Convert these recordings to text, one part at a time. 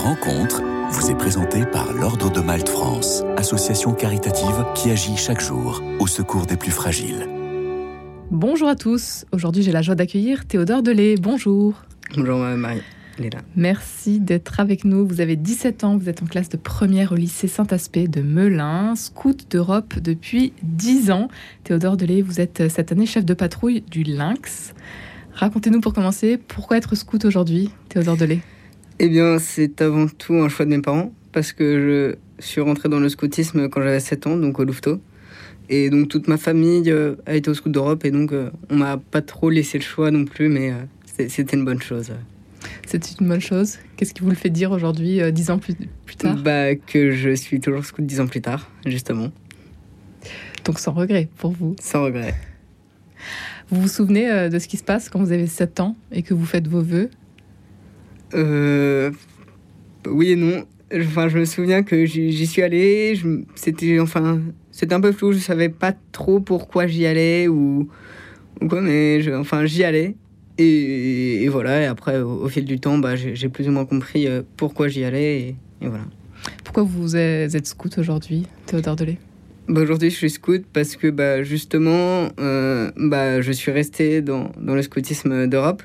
rencontre vous est présentée par l'Ordre de Malte France, association caritative qui agit chaque jour au secours des plus fragiles. Bonjour à tous. Aujourd'hui, j'ai la joie d'accueillir Théodore Delay. Bonjour. Bonjour Marie. Merci d'être avec nous. Vous avez 17 ans, vous êtes en classe de première au lycée Saint-Aspect de Melun, scout d'Europe depuis 10 ans. Théodore Delay, vous êtes cette année chef de patrouille du Lynx. Racontez-nous pour commencer, pourquoi être scout aujourd'hui, Théodore Delay? Eh bien, c'est avant tout un choix de mes parents, parce que je suis rentré dans le scoutisme quand j'avais 7 ans, donc au Louveteau. Et donc toute ma famille euh, a été au scout d'Europe, et donc euh, on m'a pas trop laissé le choix non plus, mais euh, c'était une bonne chose. C'est une bonne chose. Qu'est-ce qui vous le fait dire aujourd'hui, dix ans plus, plus tard? Bah, Que je suis toujours scout dix ans plus tard, justement. Donc sans regret pour vous Sans regret. Vous vous souvenez de ce qui se passe quand vous avez 7 ans et que vous faites vos vœux? Euh, Oui et non. Enfin, je me souviens que j'y suis allé. C'était enfin, c'était un peu flou. Je savais pas trop pourquoi j'y allais ou, ou quoi, mais je, enfin, j'y allais. Et, et, voilà. Et après, au, au fil du temps, bah, j'ai plus ou moins compris pourquoi j'y allais. Et, et, voilà. Pourquoi vous êtes scout aujourd'hui, Théodore Delay bah Aujourd'hui, je suis scout parce que bah, justement, euh, bah, je suis resté dans, dans le scoutisme d'Europe.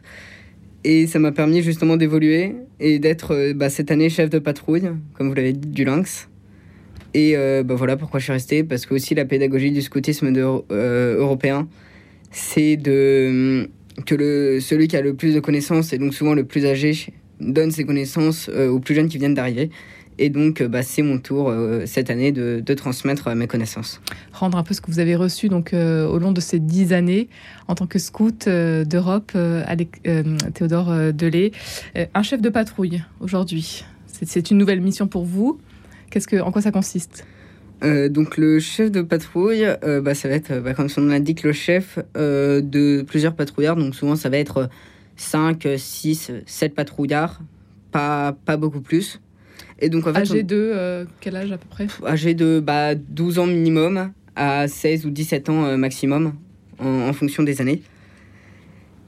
Et ça m'a permis justement d'évoluer et d'être bah, cette année chef de patrouille, comme vous l'avez dit, du Lynx. Et euh, bah, voilà pourquoi je suis resté, parce que aussi la pédagogie du scoutisme de, euh, européen, c'est de que le, celui qui a le plus de connaissances, et donc souvent le plus âgé, donne ses connaissances euh, aux plus jeunes qui viennent d'arriver. Et donc, bah, c'est mon tour euh, cette année de, de, transmettre mes connaissances. Rendre un peu ce que vous avez reçu donc, euh, au long de ces dix années en tant que scout euh, d'Europe, Théodore Delay. un chef de patrouille aujourd'hui, c'est une nouvelle mission pour vous. Qu'est-ce que, en quoi ça consiste? Donc le chef de patrouille, bah, ça va être, bah, comme son nom l'indique, le chef de plusieurs patrouillards. Donc souvent ça va être 5, 6, 7 patrouillards, pas, pas beaucoup plus. Et donc, en fait, âgé de euh, quel âge à peu près? Âgé de bah, 12 ans minimum à 16 ou 17 ans euh, maximum, en, en, fonction des années.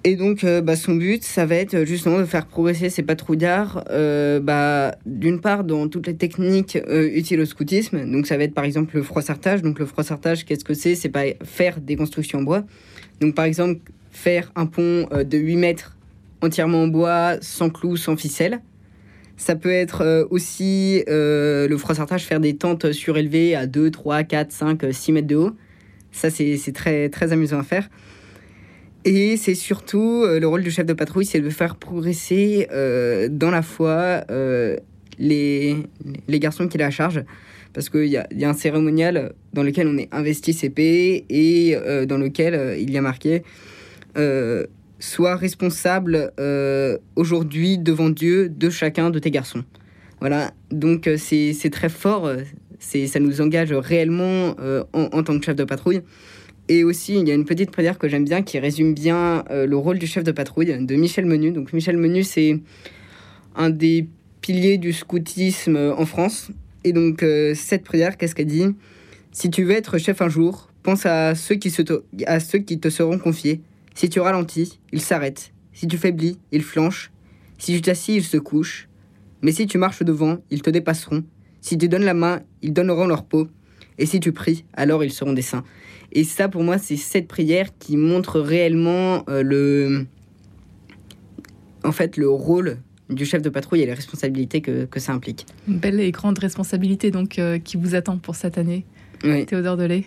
Et donc, euh, bah, son but, ça va être justement de faire progresser ces patrouillards, bah, d'une part dans toutes les techniques utiles au scoutisme. Donc, ça va être par exemple le froissartage. Donc, le froissartage, qu'est-ce que c'est? C'est pas faire des constructions en bois. Donc, par exemple, faire un pont de 8 mètres entièrement en bois, sans clous, sans ficelle. Ça peut être euh, aussi euh, le froissartage, faire des tentes surélevées à 2, 3, 4, 5, 6 mètres de haut. Ça, c'est très, très amusant à faire. Et c'est surtout euh, le rôle du chef de patrouille, c'est de faire progresser dans la foi les, les garçons qu'il a à charge. Parce qu'il y, a un cérémonial dans lequel on est investi CP et dans lequel il y a marqué sois responsable euh, aujourd'hui devant Dieu de chacun de tes garçons. Voilà, donc c'est très fort, ça nous engage réellement euh, en, tant que chef de patrouille. Et aussi, il y a une petite prière que j'aime bien qui résume bien euh, le rôle du chef de patrouille de Michel Menu. Donc Michel Menu, c'est un des piliers du scoutisme en France. Et donc euh, cette prière, qu'est-ce qu'elle dit? Si tu veux être chef un jour, pense à ceux qui, se à ceux qui te seront confiés. Si tu ralentis, ils s'arrêtent. Si tu faiblis, ils flanchent. Si tu t'assis, ils se couchent. Mais si tu marches devant, ils te dépasseront. Si tu donnes la main, ils donneront leur peau. Et si tu pries, alors ils seront des saints. Et ça, pour moi, c'est cette prière qui montre réellement euh, le, en fait, le rôle du chef de patrouille et les responsabilités que, que ça implique. Une belle et grande responsabilité donc euh, qui vous attend pour cette année, oui. Théodore Delay.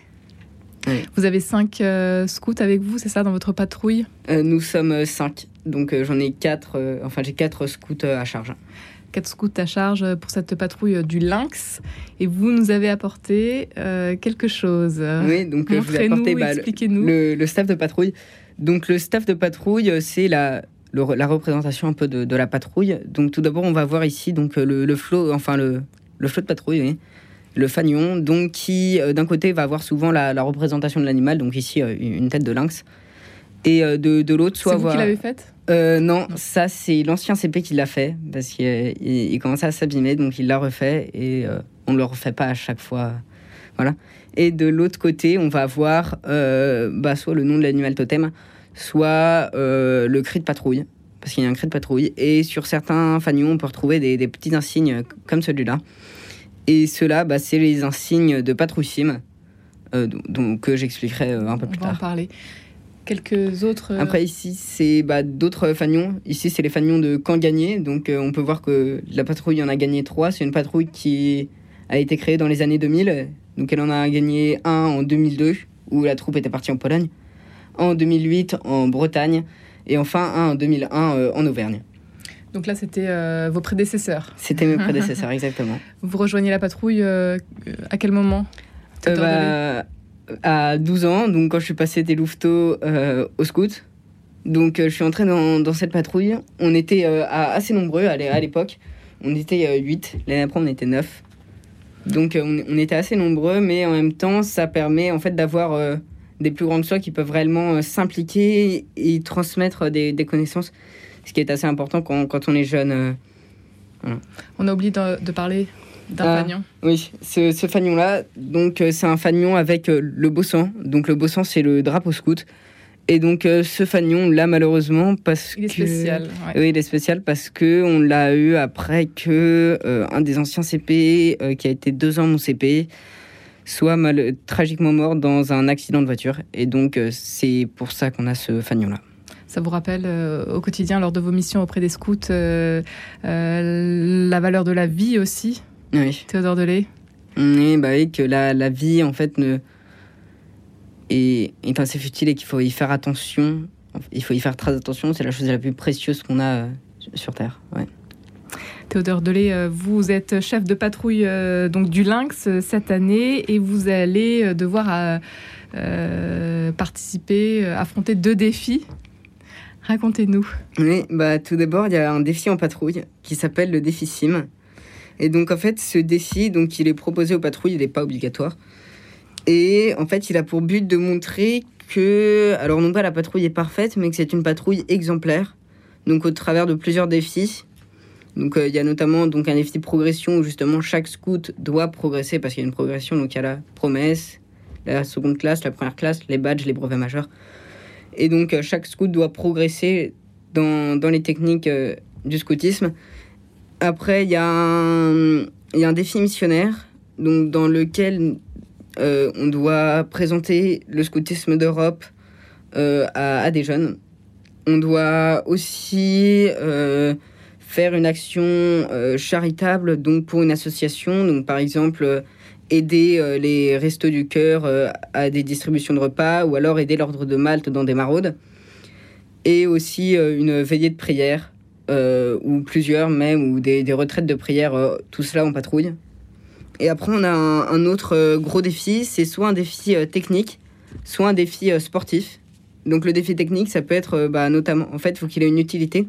Oui. Vous avez cinq euh, scouts avec vous, c'est ça, dans votre patrouille? Euh, Nous sommes cinq, donc euh, j'en ai quatre. enfin, j'ai quatre scouts à charge. Quatre scouts à charge pour cette patrouille du Lynx, et vous nous avez apporté quelque chose. Oui, donc je vous ai apporté bah, le, le, staff de patrouille. Donc le staff de patrouille, c'est la le, la représentation un peu de, de, la patrouille. Donc tout d'abord, on va voir ici donc le, flot, enfin le, le flot de patrouille, oui. Le fanion, donc qui euh, d'un côté va avoir souvent la, la représentation de l'animal, donc ici euh, une tête de lynx, et euh, de, de l'autre soit C'est vous avoir. qui l'avez faite? Euh, non, ça c'est l'ancien CP qui l'a fait parce qu'il il, il commençait à s'abîmer, donc il l'a refait et on ne le refait pas à chaque fois. Voilà. Et de l'autre côté, on va avoir bah, soit le nom de l'animal totem, soit le cri de patrouille. parce qu'il y a un cri de patrouille. Et sur certains fanions, on peut retrouver des, petits insignes comme celui-là. Et ceux-là, bah, c'est les insignes de patrouille sim, donc, que j'expliquerai un peu plus tard. On va en parler. Quelques autres. Après, ici, c'est bah, d'autres fanions. Ici, c'est les fanions de camp gagné. Donc, on peut voir que la patrouille en a gagné trois. C'est une patrouille qui a été créée dans les années 2000. Donc, elle en a gagné un en 2002, où la troupe était partie en Pologne en 2008 en Bretagne et enfin un en 2001 euh, en Auvergne. Donc là, c'était euh, vos prédécesseurs. C'était mes prédécesseurs, exactement. Vous rejoignez la patrouille euh, à quel moment? Bah, À 12 ans, donc quand je suis passé des louveteaux au scout. Donc je suis entré dans, dans cette patrouille. On était assez nombreux à l'époque. On était 8. L'année après, on était 9. Donc on, on, était assez nombreux, mais en même temps, ça permet en fait d'avoir des plus grandes soi qui peuvent réellement euh, s'impliquer et transmettre des, connaissances, ce qui est assez important quand, quand on est jeune. Euh, on a oublié de, parler d'un ah, fanion. Oui, ce, ce fanion-là, donc euh, c'est un fanion avec le bossan. Donc le bossan, c'est le drapeau scout. Et donc ce fanion là malheureusement parce il est spécial. Oui, il est spécial parce que on l'a eu après que un des anciens CP qui a été deux ans mon CP soit mal, tragiquement mort dans un accident de voiture. Et donc, euh, c'est pour ça qu'on a ce fanion-là. Ça vous rappelle euh, au quotidien, lors de vos missions auprès des scouts, euh, la valeur de la vie aussi Oui. Théodore Delay? Oui, bah oui, que la, la vie, en fait, ne... est, est assez futile et qu'il faut y faire attention. Il faut y faire très attention. C'est la chose la plus précieuse qu'on a sur Terre. Ouais. Théodore Delay, euh, vous êtes chef de patrouille euh, donc du Lynx euh, cette année et vous allez devoir participer, affronter deux défis. Racontez-nous. Oui, bah, tout d'abord, il y a un défi en patrouille qui s'appelle le défi SIM. Et donc, en fait, ce défi, donc, il est proposé aux patrouilles, il n'est pas obligatoire. Et en fait, il a pour but de montrer que, alors non pas la patrouille est parfaite, mais que c'est une patrouille exemplaire. Donc, au travers de plusieurs défis, donc euh, il y a notamment donc un défi de progression où justement chaque scout doit progresser parce qu'il y a une progression. Donc il y a la promesse, la seconde classe, la première classe, les badges, les brevets majeurs. Et donc euh, chaque scout doit progresser dans, dans les techniques euh, du scoutisme. Après il y, y a un défi missionnaire donc dans lequel on doit présenter le scoutisme d'Europe à, des jeunes. On doit aussi faire une action euh, charitable donc pour une association, donc par exemple euh, aider euh, les restos du cœur à des distributions de repas ou alors aider l'ordre de Malte dans des maraudes. Et aussi une veillée de prière, ou plusieurs même, ou des, des retraites de prière, tout cela en patrouille. Et après, on a un, autre gros défi, c'est soit un défi technique, soit un défi sportif. Donc le défi technique, ça peut être bah, notamment, en fait, il faut qu'il ait une utilité.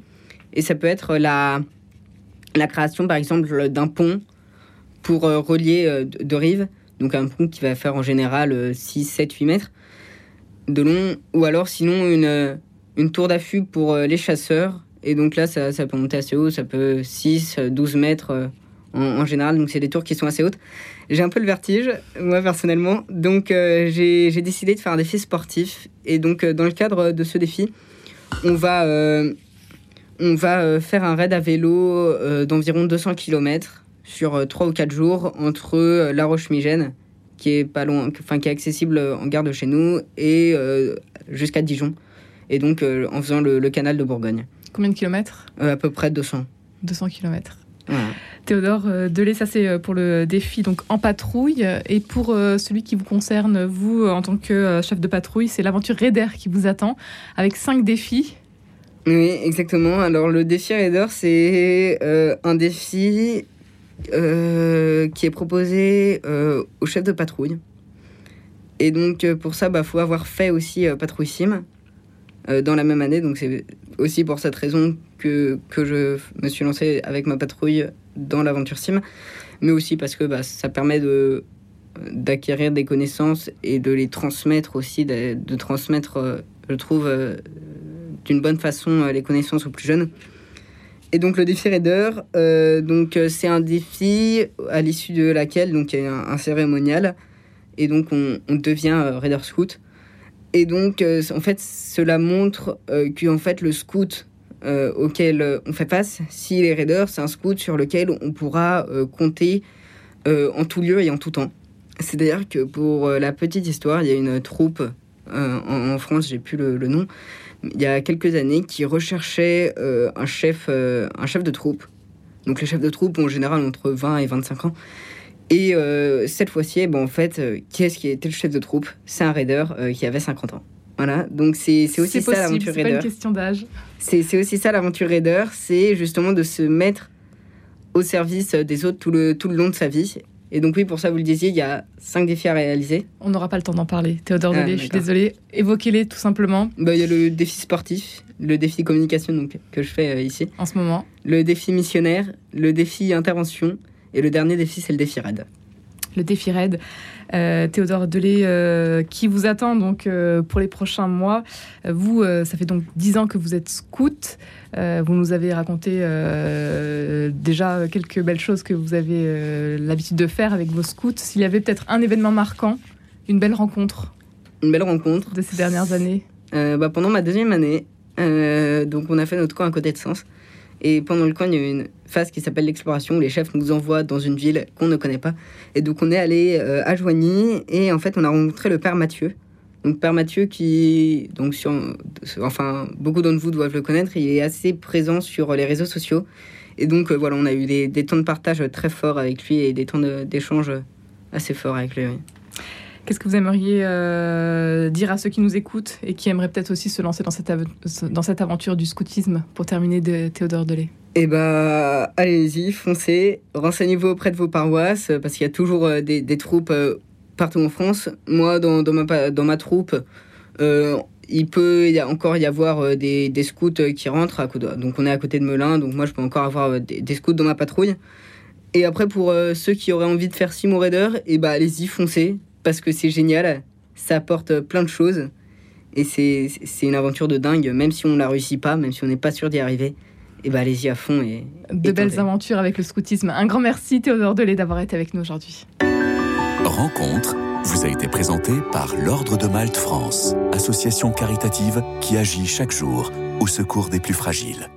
Et ça peut être la, la création, par exemple, d'un pont pour euh, relier euh, deux rives. Donc un pont qui va faire en général 6, 7, 8 mètres de long. Ou alors sinon une, une tour d'affût pour euh, les chasseurs. Et donc là, ça, peut monter assez haut. Ça peut 6, 12 mètres en, général. Donc c'est des tours qui sont assez hautes. J'ai un peu le vertige, moi personnellement. Donc j'ai décidé de faire un défi sportif. Et donc dans le cadre de ce défi, on va on va euh, faire un raid à vélo euh, d'environ 200 km sur 3 euh, ou 4 jours entre La Roche-Migène, qui est pas loin, enfin qui est accessible en gare de chez nous, et jusqu'à Dijon. Et donc en faisant le, canal de Bourgogne. Combien de kilomètres? À peu près 200. 200 kilomètres. Théodore Delay, ça c'est pour le défi donc en patrouille. Et pour celui qui vous concerne, vous en tant que chef de patrouille, c'est l'aventure Raider qui vous attend avec cinq défis. Oui, exactement. Alors le défi Raider, c'est euh, un défi euh, qui est proposé euh, au chef de patrouille. Et donc pour ça, il bah, faut avoir fait aussi Patrouille Sim dans la même année. Donc c'est aussi pour cette raison que, je me suis lancé avec ma patrouille dans l'aventure Sim. Mais aussi parce que bah, ça permet d'acquérir des connaissances et de les transmettre aussi, de, transmettre, je trouve, d'une bonne façon euh, les connaissances aux plus jeunes. Et donc le défi Raider, euh, donc euh, c'est un défi à l'issue de laquelle il y a un, cérémonial et donc on, devient Raider Scout. Et donc en fait cela montre que fait le scout auquel on fait face. Si les raiders, c'est un scout sur lequel on pourra compter en tout lieu et en tout temps. C'est-à-dire que pour la petite histoire, il y a une troupe en, France, j'ai plus le, nom, il y a quelques années, qui recherchait un, chef, un chef de troupe. Donc les chefs de troupe ont en général entre 20 et 25 ans. Et euh, cette fois-ci, eh ben, en fait, euh, qui est-ce qui était le chef de troupe? C'est un raider euh, qui avait 50 ans. Voilà, donc c'est aussi ça l'aventure raider. C'est une question d'âge. C'est aussi ça l'aventure raider, c'est justement de se mettre au service des autres tout le, tout le long de sa vie. Et donc oui, pour ça, vous le disiez, il y a cinq défis à réaliser. On n'aura pas le temps d'en parler. Théodore ah, je suis désolée. Évoquez-les tout simplement. Bah, il y a le défi sportif, le défi communication donc, que je fais ici. En ce moment. Le défi missionnaire, le défi intervention et le dernier défi, c'est le défi RAID. Le défi RAID. Euh, Théodore Delay, euh, qui vous attend donc euh, pour les prochains mois. Vous, ça fait donc dix ans que vous êtes scout. vous nous avez raconté déjà quelques belles choses que vous avez l'habitude de faire avec vos scouts. S'il y avait peut-être un événement marquant, une belle rencontre. Une belle rencontre. De ces dernières années. bah, pendant ma deuxième année, donc on a fait notre camp à côté de Sens. Et pendant le camp, il y a une phase qui s'appelle l'exploration où les chefs nous envoient dans une ville qu'on ne connaît pas. Et donc on est allé euh, à Joigny et en fait on a rencontré le père Mathieu. Donc père Mathieu qui, donc sur, enfin beaucoup d'entre vous doivent le connaître, il est assez présent sur les réseaux sociaux. Et donc euh, voilà, on a eu des, des, temps de partage très forts avec lui et des temps d'échange assez forts avec lui. Qu'est-ce que vous aimeriez euh, dire à ceux qui nous écoutent et qui aimeraient peut-être aussi se lancer dans cette, dans cette aventure du scoutisme pour terminer de Théodore Delay? Eh bah, allez-y, foncez, renseignez-vous auprès de vos paroisses, parce qu'il y a toujours euh, des, troupes euh, partout en France. Moi, dans, dans, ma, dans ma troupe, il peut y encore y avoir des, scouts qui rentrent. À donc, on est à côté de Melun, donc moi, je peux encore avoir des, scouts dans ma patrouille. Et après, pour ceux qui auraient envie de faire Simo Raider, eh bah, allez-y, foncez parce que c'est génial, ça apporte plein de choses. Et c'est une aventure de dingue, même si on ne la réussit pas, même si on n'est pas sûr d'y arriver. Et bah allez-y à fond. Et, de belles aventures avec le scoutisme. Un grand merci Théodore Delay d'avoir été avec nous aujourd'hui. Rencontre vous a été présentée par l'Ordre de Malte France, association caritative qui agit chaque jour au secours des plus fragiles.